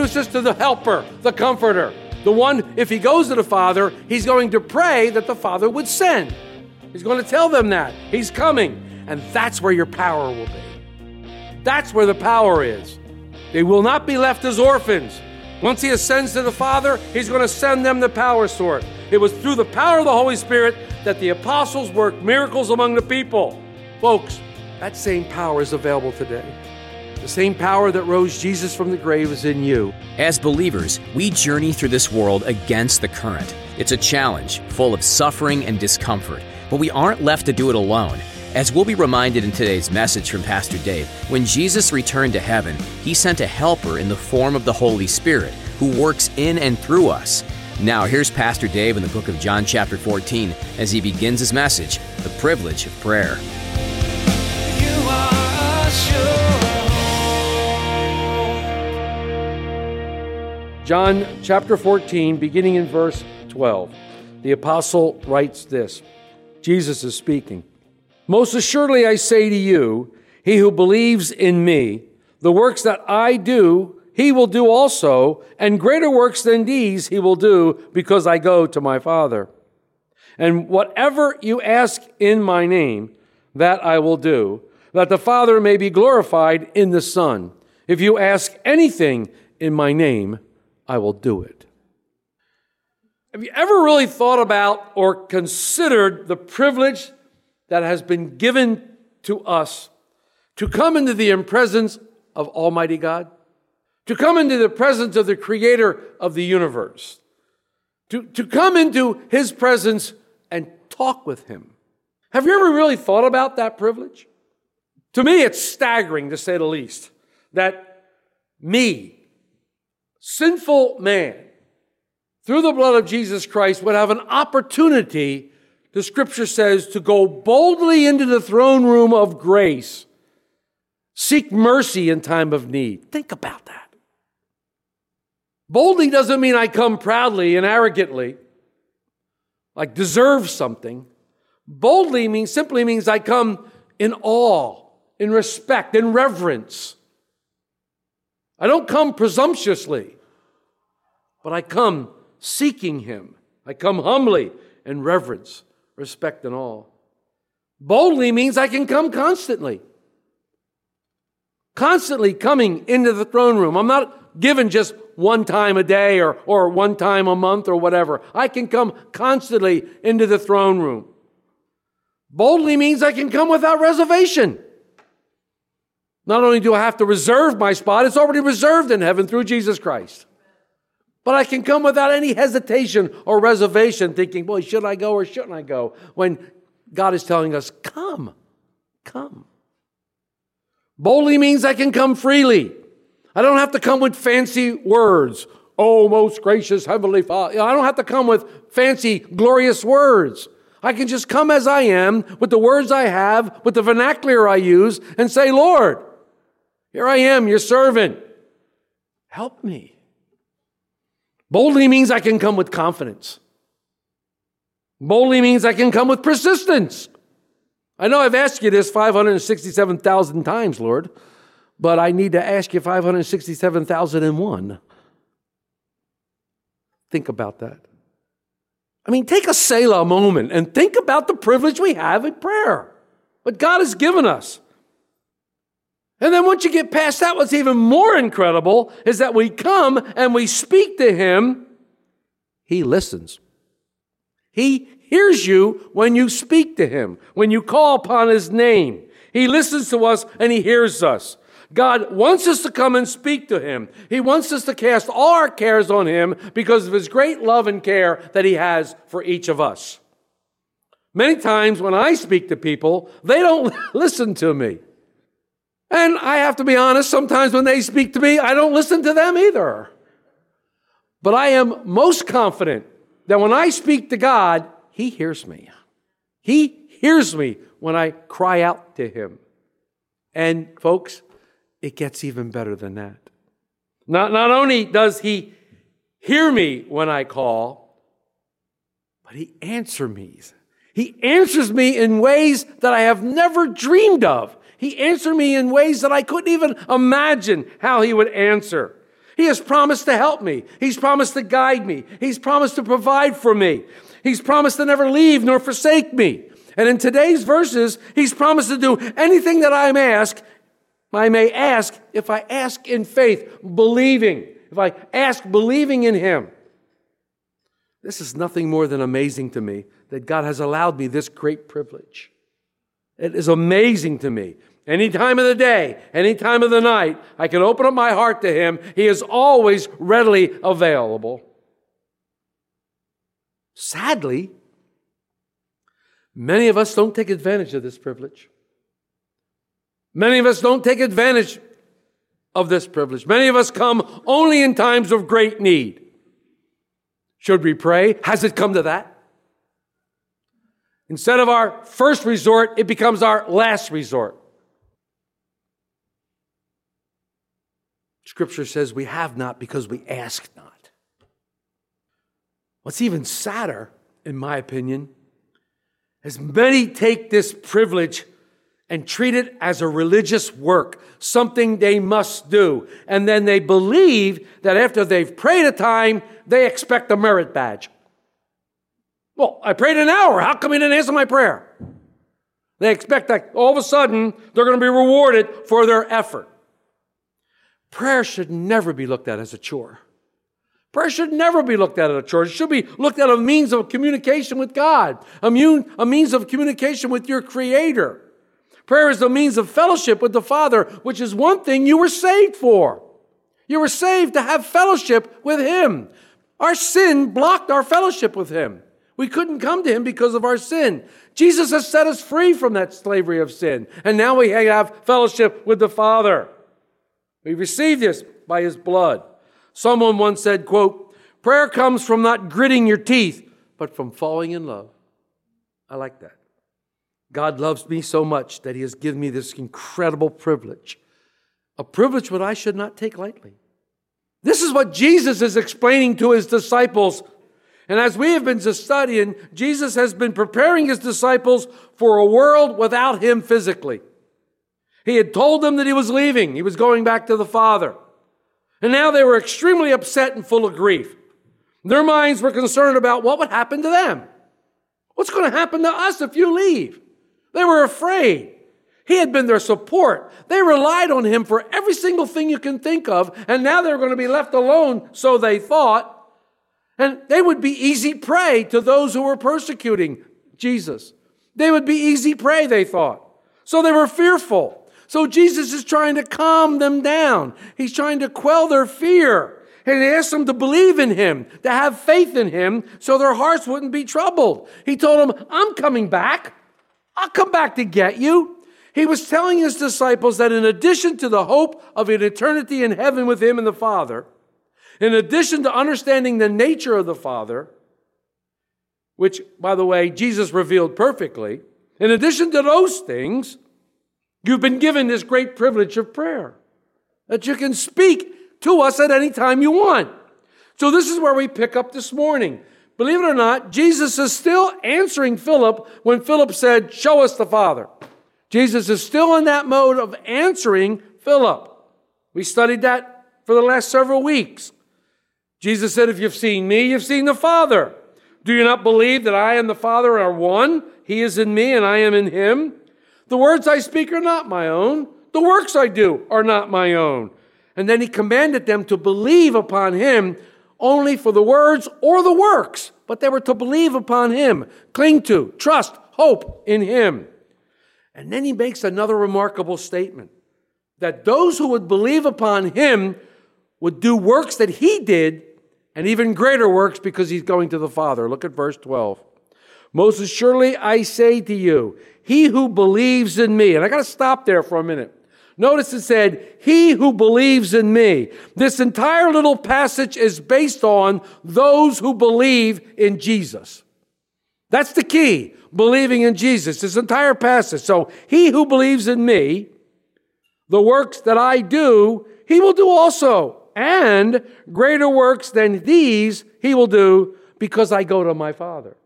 Going to introduce us to the helper, the comforter. The one, if he goes to the Father, he's going to pray that the Father would send. He's going to tell them that. He's coming. And that's where your power will be. That's where the power is. They will not be left as orphans. Once he ascends to the Father, he's going to send them the power source. It was through the power of the Holy Spirit that the apostles worked miracles among the people. Folks, that same power is available today. The same power that rose Jesus from the grave is in you. As believers, we journey through this world against the current. It's a challenge, full of suffering and discomfort, but we aren't left to do it alone. As we'll be reminded in today's message from Pastor Dave, when Jesus returned to heaven, he sent a helper in the form of the Holy Spirit who works in and through us. Now, here's Pastor Dave in the book of John, chapter 14, as he begins his message The Privilege of Prayer. John chapter 14, beginning in verse 12. The apostle writes this Jesus is speaking. Most assuredly, I say to you, he who believes in me, the works that I do, he will do also, and greater works than these he will do, because I go to my Father. And whatever you ask in my name, that I will do, that the Father may be glorified in the Son. If you ask anything in my name, I will do it. Have you ever really thought about or considered the privilege that has been given to us to come into the presence of Almighty God? To come into the presence of the Creator of the universe? To, to come into His presence and talk with Him? Have you ever really thought about that privilege? To me, it's staggering to say the least that me, sinful man, through the blood of Jesus Christ, would have an opportunity, the scripture says, to go boldly into the throne room of grace, seek mercy in time of need. Think about that. Boldly doesn't mean I come proudly and arrogantly, like deserve something. Boldly means simply means I come in awe, in respect, in reverence. I don't come presumptuously, but I come seeking Him. I come humbly in reverence, respect, and awe. Boldly means I can come constantly. Constantly coming into the throne room. I'm not given just one time a day or, or one time a month or whatever. I can come constantly into the throne room. Boldly means I can come without reservation. Not only do I have to reserve my spot, it's already reserved in heaven through Jesus Christ. But I can come without any hesitation or reservation, thinking, boy, should I go or shouldn't I go? When God is telling us, come, come. Boldly means I can come freely. I don't have to come with fancy words. Oh, most gracious Heavenly Father. I don't have to come with fancy, glorious words. I can just come as I am with the words I have, with the vernacular I use, and say, Lord, here I am, your servant. Help me. Boldly means I can come with confidence. Boldly means I can come with persistence. I know I've asked you this 567,000 times, Lord, but I need to ask you 567,001. Think about that. I mean, take a Selah moment and think about the privilege we have in prayer, what God has given us. And then once you get past that, what's even more incredible is that we come and we speak to him. He listens. He hears you when you speak to him, when you call upon his name. He listens to us and he hears us. God wants us to come and speak to him. He wants us to cast all our cares on him because of his great love and care that he has for each of us. Many times when I speak to people, they don't listen to me. And I have to be honest, sometimes when they speak to me, I don't listen to them either. But I am most confident that when I speak to God, He hears me. He hears me when I cry out to Him. And folks, it gets even better than that. Not, not only does He hear me when I call, but He answers me. He answers me in ways that I have never dreamed of. He answered me in ways that I couldn't even imagine how He would answer. He has promised to help me. He's promised to guide me. He's promised to provide for me. He's promised to never leave nor forsake me. And in today's verses, he's promised to do anything that I may ask, I may ask if I ask in faith, believing. If I ask believing in him. This is nothing more than amazing to me that God has allowed me this great privilege. It is amazing to me. Any time of the day, any time of the night, I can open up my heart to Him. He is always readily available. Sadly, many of us don't take advantage of this privilege. Many of us don't take advantage of this privilege. Many of us come only in times of great need. Should we pray? Has it come to that? Instead of our first resort, it becomes our last resort. Scripture says we have not because we ask not. What's even sadder, in my opinion, is many take this privilege and treat it as a religious work, something they must do. And then they believe that after they've prayed a time, they expect a merit badge. Well, I prayed an hour. How come he didn't answer my prayer? They expect that all of a sudden they're going to be rewarded for their effort. Prayer should never be looked at as a chore. Prayer should never be looked at as a chore. It should be looked at as a means of communication with God, a, means of communication with your Creator. Prayer is a means of fellowship with the Father, which is one thing you were saved for. You were saved to have fellowship with Him. Our sin blocked our fellowship with Him. We couldn't come to Him because of our sin. Jesus has set us free from that slavery of sin, and now we have fellowship with the Father. We receive this by His blood. Someone once said, quote, prayer comes from not gritting your teeth, but from falling in love. I like that. God loves me so much that He has given me this incredible privilege, a privilege that I should not take lightly. This is what Jesus is explaining to His disciples. And as we have been studying, Jesus has been preparing His disciples for a world without Him physically. He had told them that He was leaving, He was going back to the Father. And now they were extremely upset and full of grief. Their minds were concerned about what would happen to them. What's going to happen to us if you leave? They were afraid. He had been their support. They relied on him for every single thing you can think of, and now they're going to be left alone, so they thought. And they would be easy prey to those who were persecuting Jesus. They would be easy prey, they thought. So they were fearful. So Jesus is trying to calm them down. He's trying to quell their fear. And he asked them to believe in him, to have faith in him, so their hearts wouldn't be troubled. He told them, I'm coming back. I'll come back to get you. He was telling his disciples that in addition to the hope of an eternity in heaven with him and the Father, in addition to understanding the nature of the Father, which, by the way, Jesus revealed perfectly, in addition to those things, you've been given this great privilege of prayer that you can speak to us at any time you want. So, this is where we pick up this morning. Believe it or not, Jesus is still answering Philip when Philip said, Show us the Father. Jesus is still in that mode of answering Philip. We studied that for the last several weeks. Jesus said, If you've seen me, you've seen the Father. Do you not believe that I and the Father are one? He is in me and I am in him. The words I speak are not my own. The works I do are not my own. And then he commanded them to believe upon him only for the words or the works, but they were to believe upon him, cling to, trust, hope in him. And then he makes another remarkable statement that those who would believe upon him would do works that he did and even greater works because he's going to the Father. Look at verse 12. Most assuredly, I say to you, he who believes in me, and I got to stop there for a minute. Notice it said, He who believes in me. This entire little passage is based on those who believe in Jesus. That's the key, believing in Jesus, this entire passage. So, he who believes in me, the works that I do, he will do also. And greater works than these he will do because I go to my Father.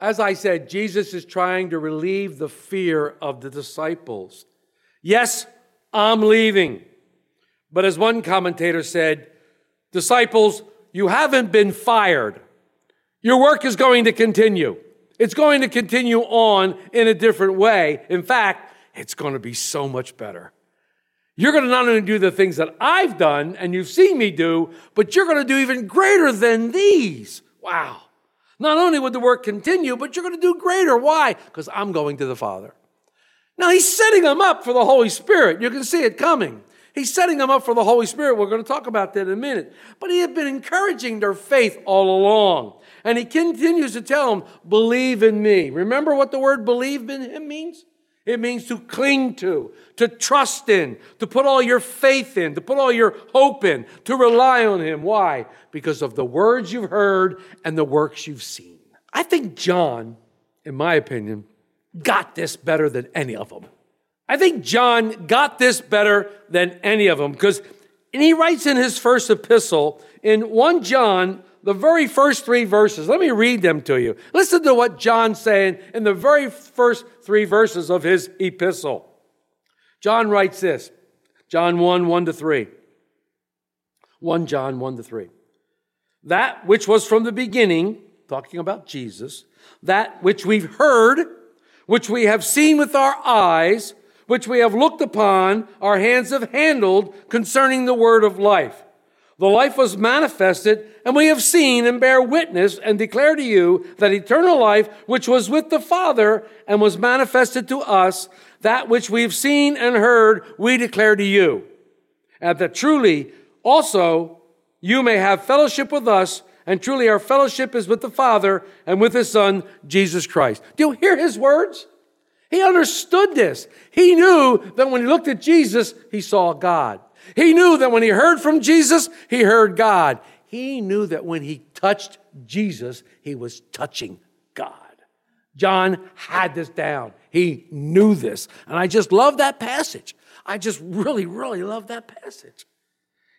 As I said, Jesus is trying to relieve the fear of the disciples. Yes, I'm leaving. But as one commentator said, disciples, you haven't been fired. Your work is going to continue. It's going to continue on in a different way. In fact, it's going to be so much better. You're going to not only do the things that I've done and you've seen me do, but you're going to do even greater than these. Wow. Not only would the work continue, but you're going to do greater. Why? Because I'm going to the Father. Now, he's setting them up for the Holy Spirit. You can see it coming. He's setting them up for the Holy Spirit. We're going to talk about that in a minute. But he had been encouraging their faith all along. And he continues to tell them, believe in me. Remember what the word believe in him means? It means to cling to, to trust in, to put all your faith in, to put all your hope in, to rely on Him. Why? Because of the words you've heard and the works you've seen. I think John, in my opinion, got this better than any of them. I think John got this better than any of them because and he writes in his first epistle in 1 John the very first three verses. Let me read them to you. Listen to what John's saying in the very first three verses of his epistle. John writes this John 1 1 to 3. 1 John 1 to 3. That which was from the beginning, talking about Jesus, that which we've heard, which we have seen with our eyes, which we have looked upon, our hands have handled concerning the word of life. The life was manifested, and we have seen and bear witness and declare to you that eternal life, which was with the Father and was manifested to us, that which we've seen and heard, we declare to you. And that truly also you may have fellowship with us, and truly our fellowship is with the Father and with His Son, Jesus Christ. Do you hear His words? He understood this. He knew that when he looked at Jesus, he saw God. He knew that when he heard from Jesus, he heard God. He knew that when he touched Jesus, he was touching God. John had this down. He knew this. And I just love that passage. I just really, really love that passage.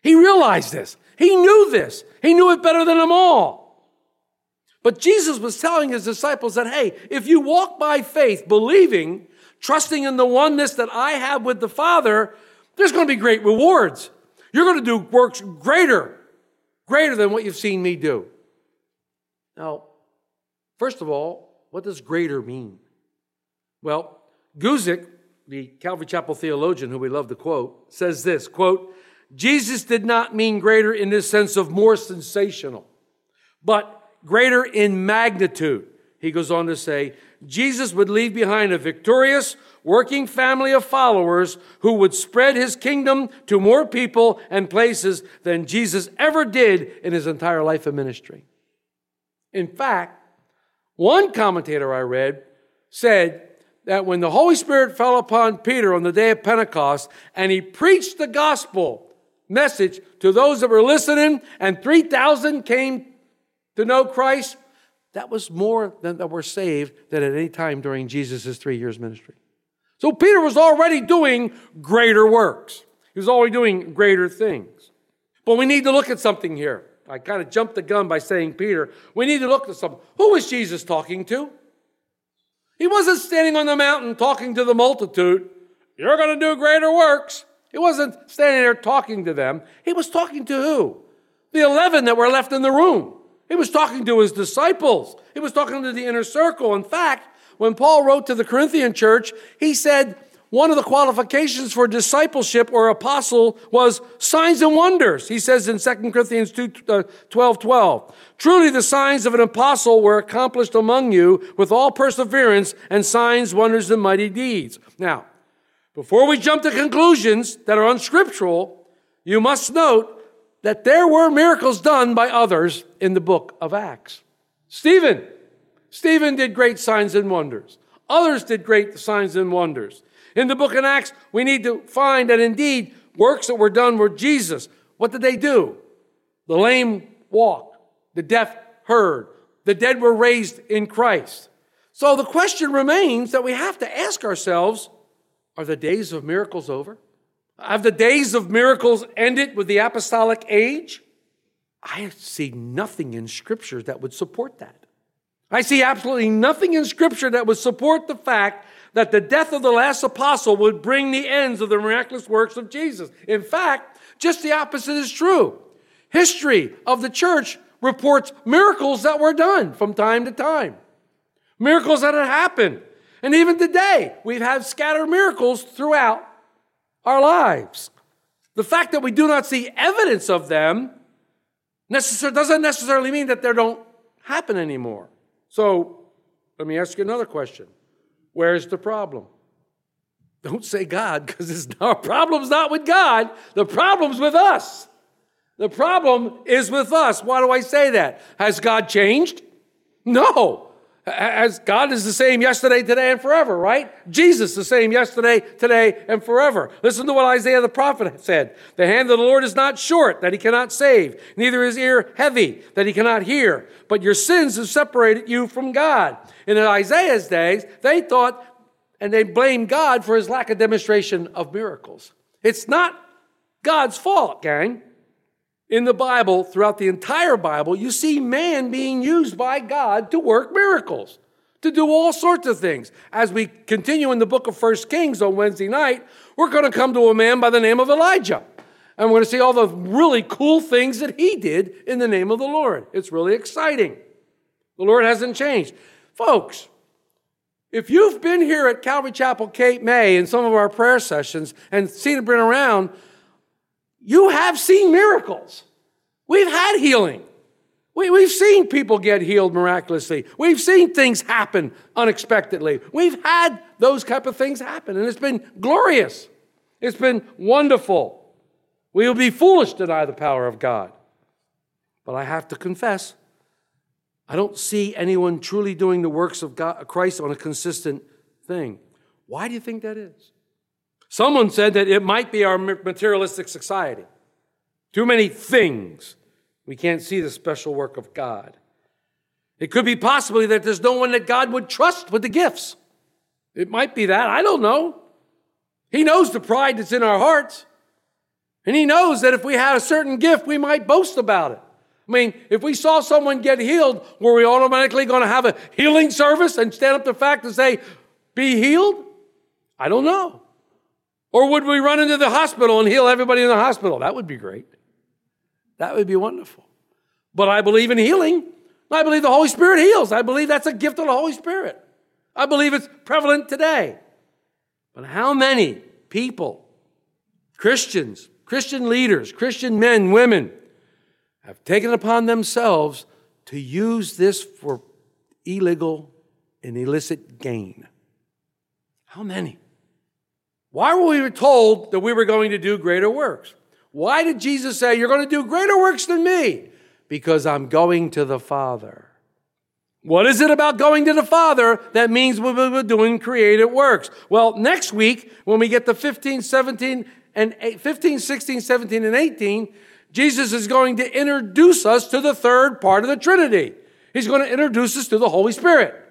He realized this. He knew this. He knew it better than them all. But Jesus was telling his disciples that, hey, if you walk by faith, believing, trusting in the oneness that I have with the Father, there's going to be great rewards. You're going to do works greater, greater than what you've seen me do. Now, first of all, what does greater mean? Well, Guzik, the Calvary Chapel theologian who we love to quote, says this quote, Jesus did not mean greater in the sense of more sensational, but greater in magnitude. He goes on to say, Jesus would leave behind a victorious, working family of followers who would spread his kingdom to more people and places than Jesus ever did in his entire life of ministry. In fact, one commentator I read said that when the Holy Spirit fell upon Peter on the day of Pentecost and he preached the gospel message to those that were listening, and 3,000 came to know Christ, that was more than that were saved than at any time during Jesus' three years ministry. So Peter was already doing greater works. He was already doing greater things. But we need to look at something here. I kind of jumped the gun by saying Peter. We need to look at something. Who was Jesus talking to? He wasn't standing on the mountain talking to the multitude. You're going to do greater works. He wasn't standing there talking to them. He was talking to who? The 11 that were left in the room. He was talking to his disciples. He was talking to the inner circle. In fact, when Paul wrote to the Corinthian church, he said one of the qualifications for discipleship or apostle was signs and wonders. He says in 2 Corinthians 2, uh, 12, 12, truly the signs of an apostle were accomplished among you with all perseverance and signs, wonders, and mighty deeds. Now, before we jump to conclusions that are unscriptural, you must note that there were miracles done by others in the book of Acts. Stephen. Stephen did great signs and wonders. Others did great signs and wonders. In the book of Acts, we need to find that indeed works that were done were Jesus. What did they do? The lame walked, the deaf heard, the dead were raised in Christ. So the question remains that we have to ask ourselves are the days of miracles over? Have the days of miracles ended with the apostolic age? I see nothing in Scripture that would support that. I see absolutely nothing in Scripture that would support the fact that the death of the last apostle would bring the ends of the miraculous works of Jesus. In fact, just the opposite is true. History of the church reports miracles that were done from time to time, miracles that had happened. And even today, we've had scattered miracles throughout our lives. The fact that we do not see evidence of them necessar- doesn't necessarily mean that they don't happen anymore. So let me ask you another question Where's the problem? Don't say God, because our problem's not with God, the problem's with us. The problem is with us. Why do I say that? Has God changed? No. As God is the same yesterday, today, and forever, right? Jesus the same yesterday, today, and forever. Listen to what Isaiah the prophet said. The hand of the Lord is not short, that he cannot save, neither his ear heavy, that he cannot hear. But your sins have separated you from God. In Isaiah's days, they thought and they blamed God for his lack of demonstration of miracles. It's not God's fault, gang in the Bible, throughout the entire Bible, you see man being used by God to work miracles, to do all sorts of things. As we continue in the book of First Kings on Wednesday night, we're going to come to a man by the name of Elijah. And we're going to see all the really cool things that he did in the name of the Lord. It's really exciting. The Lord hasn't changed. Folks, if you've been here at Calvary Chapel Cape May in some of our prayer sessions and seen it been around, you have seen miracles. We've had healing. We, we've seen people get healed miraculously. We've seen things happen unexpectedly. We've had those type of things happen, and it's been glorious. It's been wonderful. We would be foolish to deny the power of God. But I have to confess, I don't see anyone truly doing the works of God, Christ on a consistent thing. Why do you think that is? Someone said that it might be our materialistic society. Too many things. We can't see the special work of God. It could be possibly that there's no one that God would trust with the gifts. It might be that. I don't know. He knows the pride that's in our hearts. And He knows that if we had a certain gift, we might boast about it. I mean, if we saw someone get healed, were we automatically going to have a healing service and stand up to fact and say, be healed? I don't know. Or would we run into the hospital and heal everybody in the hospital? That would be great. That would be wonderful. But I believe in healing. I believe the Holy Spirit heals. I believe that's a gift of the Holy Spirit. I believe it's prevalent today. But how many people, Christians, Christian leaders, Christian men, women, have taken upon themselves to use this for illegal and illicit gain? How many? Why were we told that we were going to do greater works? Why did Jesus say, You're going to do greater works than me? Because I'm going to the Father. What is it about going to the Father that means we are doing creative works? Well, next week, when we get to 15, 17, and 15, 16, 17, and 18, Jesus is going to introduce us to the third part of the Trinity. He's going to introduce us to the Holy Spirit.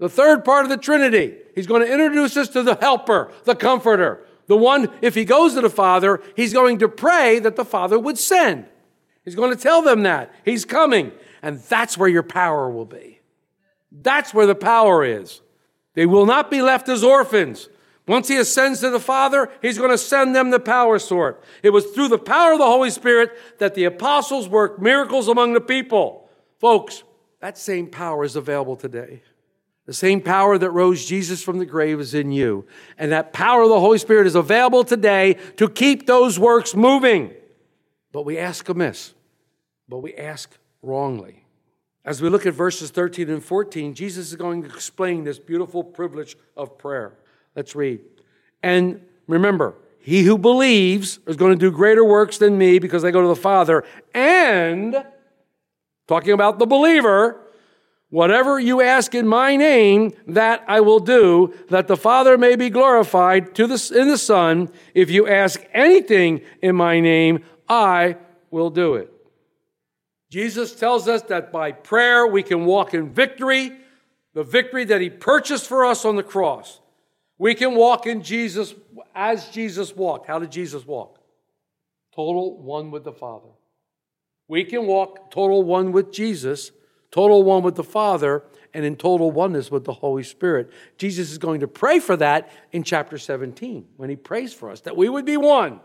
The third part of the Trinity. He's going to introduce us to the helper, the comforter. The one, if he goes to the Father, he's going to pray that the Father would send. He's going to tell them that. He's coming. And that's where your power will be. That's where the power is. They will not be left as orphans. Once he ascends to the Father, he's going to send them the power sword. It was through the power of the Holy Spirit that the apostles worked miracles among the people. Folks, that same power is available today. The same power that rose Jesus from the grave is in you. And that power of the Holy Spirit is available today to keep those works moving. But we ask amiss, but we ask wrongly. As we look at verses 13 and 14, Jesus is going to explain this beautiful privilege of prayer. Let's read. And remember, he who believes is going to do greater works than me because they go to the Father. And, talking about the believer, Whatever you ask in my name, that I will do, that the Father may be glorified to the, in the Son. If you ask anything in my name, I will do it. Jesus tells us that by prayer we can walk in victory, the victory that he purchased for us on the cross. We can walk in Jesus as Jesus walked. How did Jesus walk? Total one with the Father. We can walk total one with Jesus total one with the Father, and in total oneness with the Holy Spirit. Jesus is going to pray for that in chapter 17 when he prays for us, that we would be one.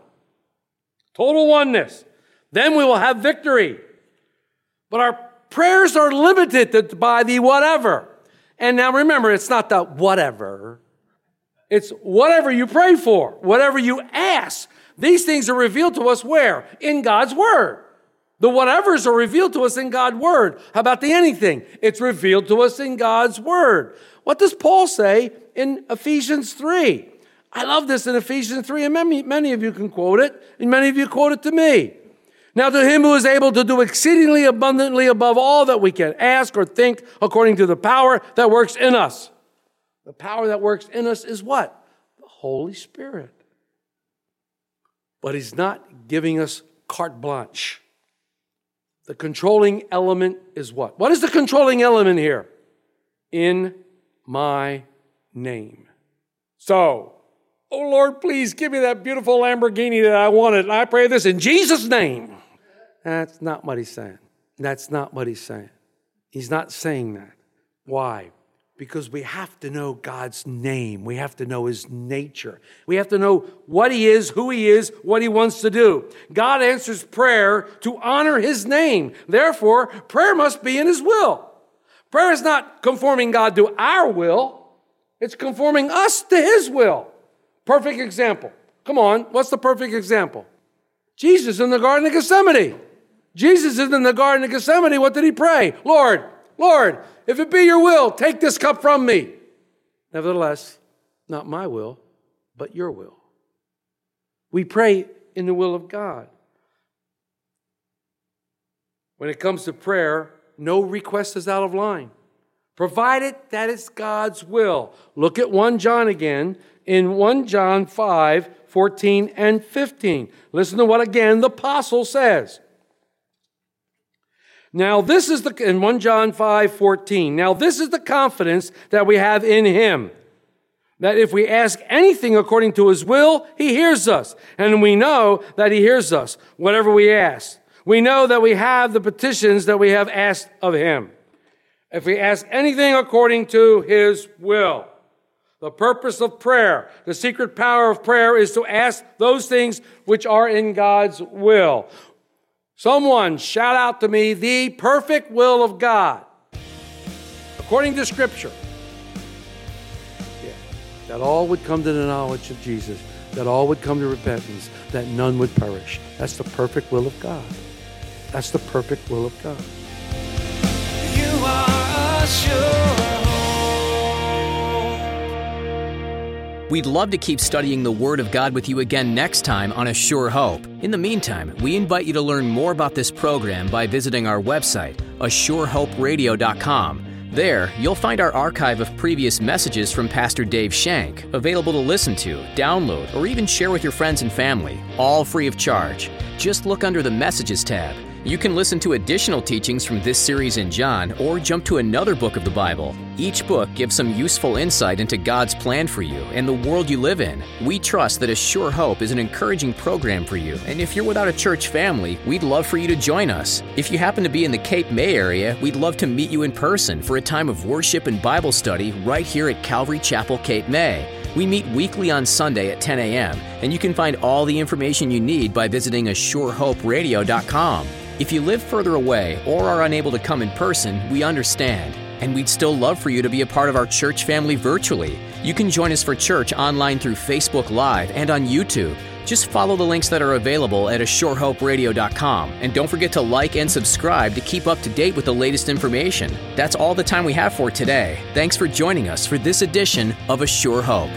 Total oneness. Then we will have victory. But our prayers are limited by the whatever. And now remember, it's not the whatever. It's whatever you pray for, whatever you ask. These things are revealed to us where? In God's Word. The whatevers are revealed to us in God's word. How about the anything? It's revealed to us in God's word. What does Paul say in Ephesians 3? I love this in Ephesians 3, and many, many of you can quote it, and many of you quote it to me. Now, to him who is able to do exceedingly abundantly above all that we can ask or think according to the power that works in us. The power that works in us is what? The Holy Spirit. But he's not giving us carte blanche. The controlling element is what? What is the controlling element here? In my name. So, oh Lord, please give me that beautiful Lamborghini that I wanted. And I pray this in Jesus' name. That's not what he's saying. That's not what he's saying. He's not saying that. Why? Because we have to know God's name. We have to know His nature. We have to know what He is, who He is, what He wants to do. God answers prayer to honor His name. Therefore, prayer must be in His will. Prayer is not conforming God to our will, it's conforming us to His will. Perfect example. Come on, what's the perfect example? Jesus in the Garden of Gethsemane. Jesus is in the Garden of Gethsemane. What did he pray? Lord, Lord, if it be your will, take this cup from me. Nevertheless, not my will, but your will. We pray in the will of God. When it comes to prayer, no request is out of line, provided that it's God's will. Look at 1 John again in 1 John 5 14 and 15. Listen to what again the apostle says. Now, this is the, in 1 John 5 14, now this is the confidence that we have in him. That if we ask anything according to his will, he hears us. And we know that he hears us, whatever we ask. We know that we have the petitions that we have asked of him. If we ask anything according to his will. The purpose of prayer, the secret power of prayer is to ask those things which are in God's will. Someone shout out to me the perfect will of God according to Scripture. Yeah, that all would come to the knowledge of Jesus, that all would come to repentance, that none would perish. That's the perfect will of God. That's the perfect will of God. You are sure. We'd love to keep studying the Word of God with you again next time on A Sure Hope. In the meantime, we invite you to learn more about this program by visiting our website, ASureHopeRadio.com. There, you'll find our archive of previous messages from Pastor Dave Shank, available to listen to, download, or even share with your friends and family, all free of charge. Just look under the Messages tab. You can listen to additional teachings from this series in John or jump to another book of the Bible. Each book gives some useful insight into God's plan for you and the world you live in. We trust that A Sure Hope is an encouraging program for you, and if you're without a church family, we'd love for you to join us. If you happen to be in the Cape May area, we'd love to meet you in person for a time of worship and Bible study right here at Calvary Chapel, Cape May. We meet weekly on Sunday at 10 a.m., and you can find all the information you need by visiting ASureHopeRadio.com. If you live further away or are unable to come in person, we understand. And we'd still love for you to be a part of our church family virtually. You can join us for church online through Facebook Live and on YouTube. Just follow the links that are available at ASureHopeRadio.com. And don't forget to like and subscribe to keep up to date with the latest information. That's all the time we have for today. Thanks for joining us for this edition of A Sure Hope.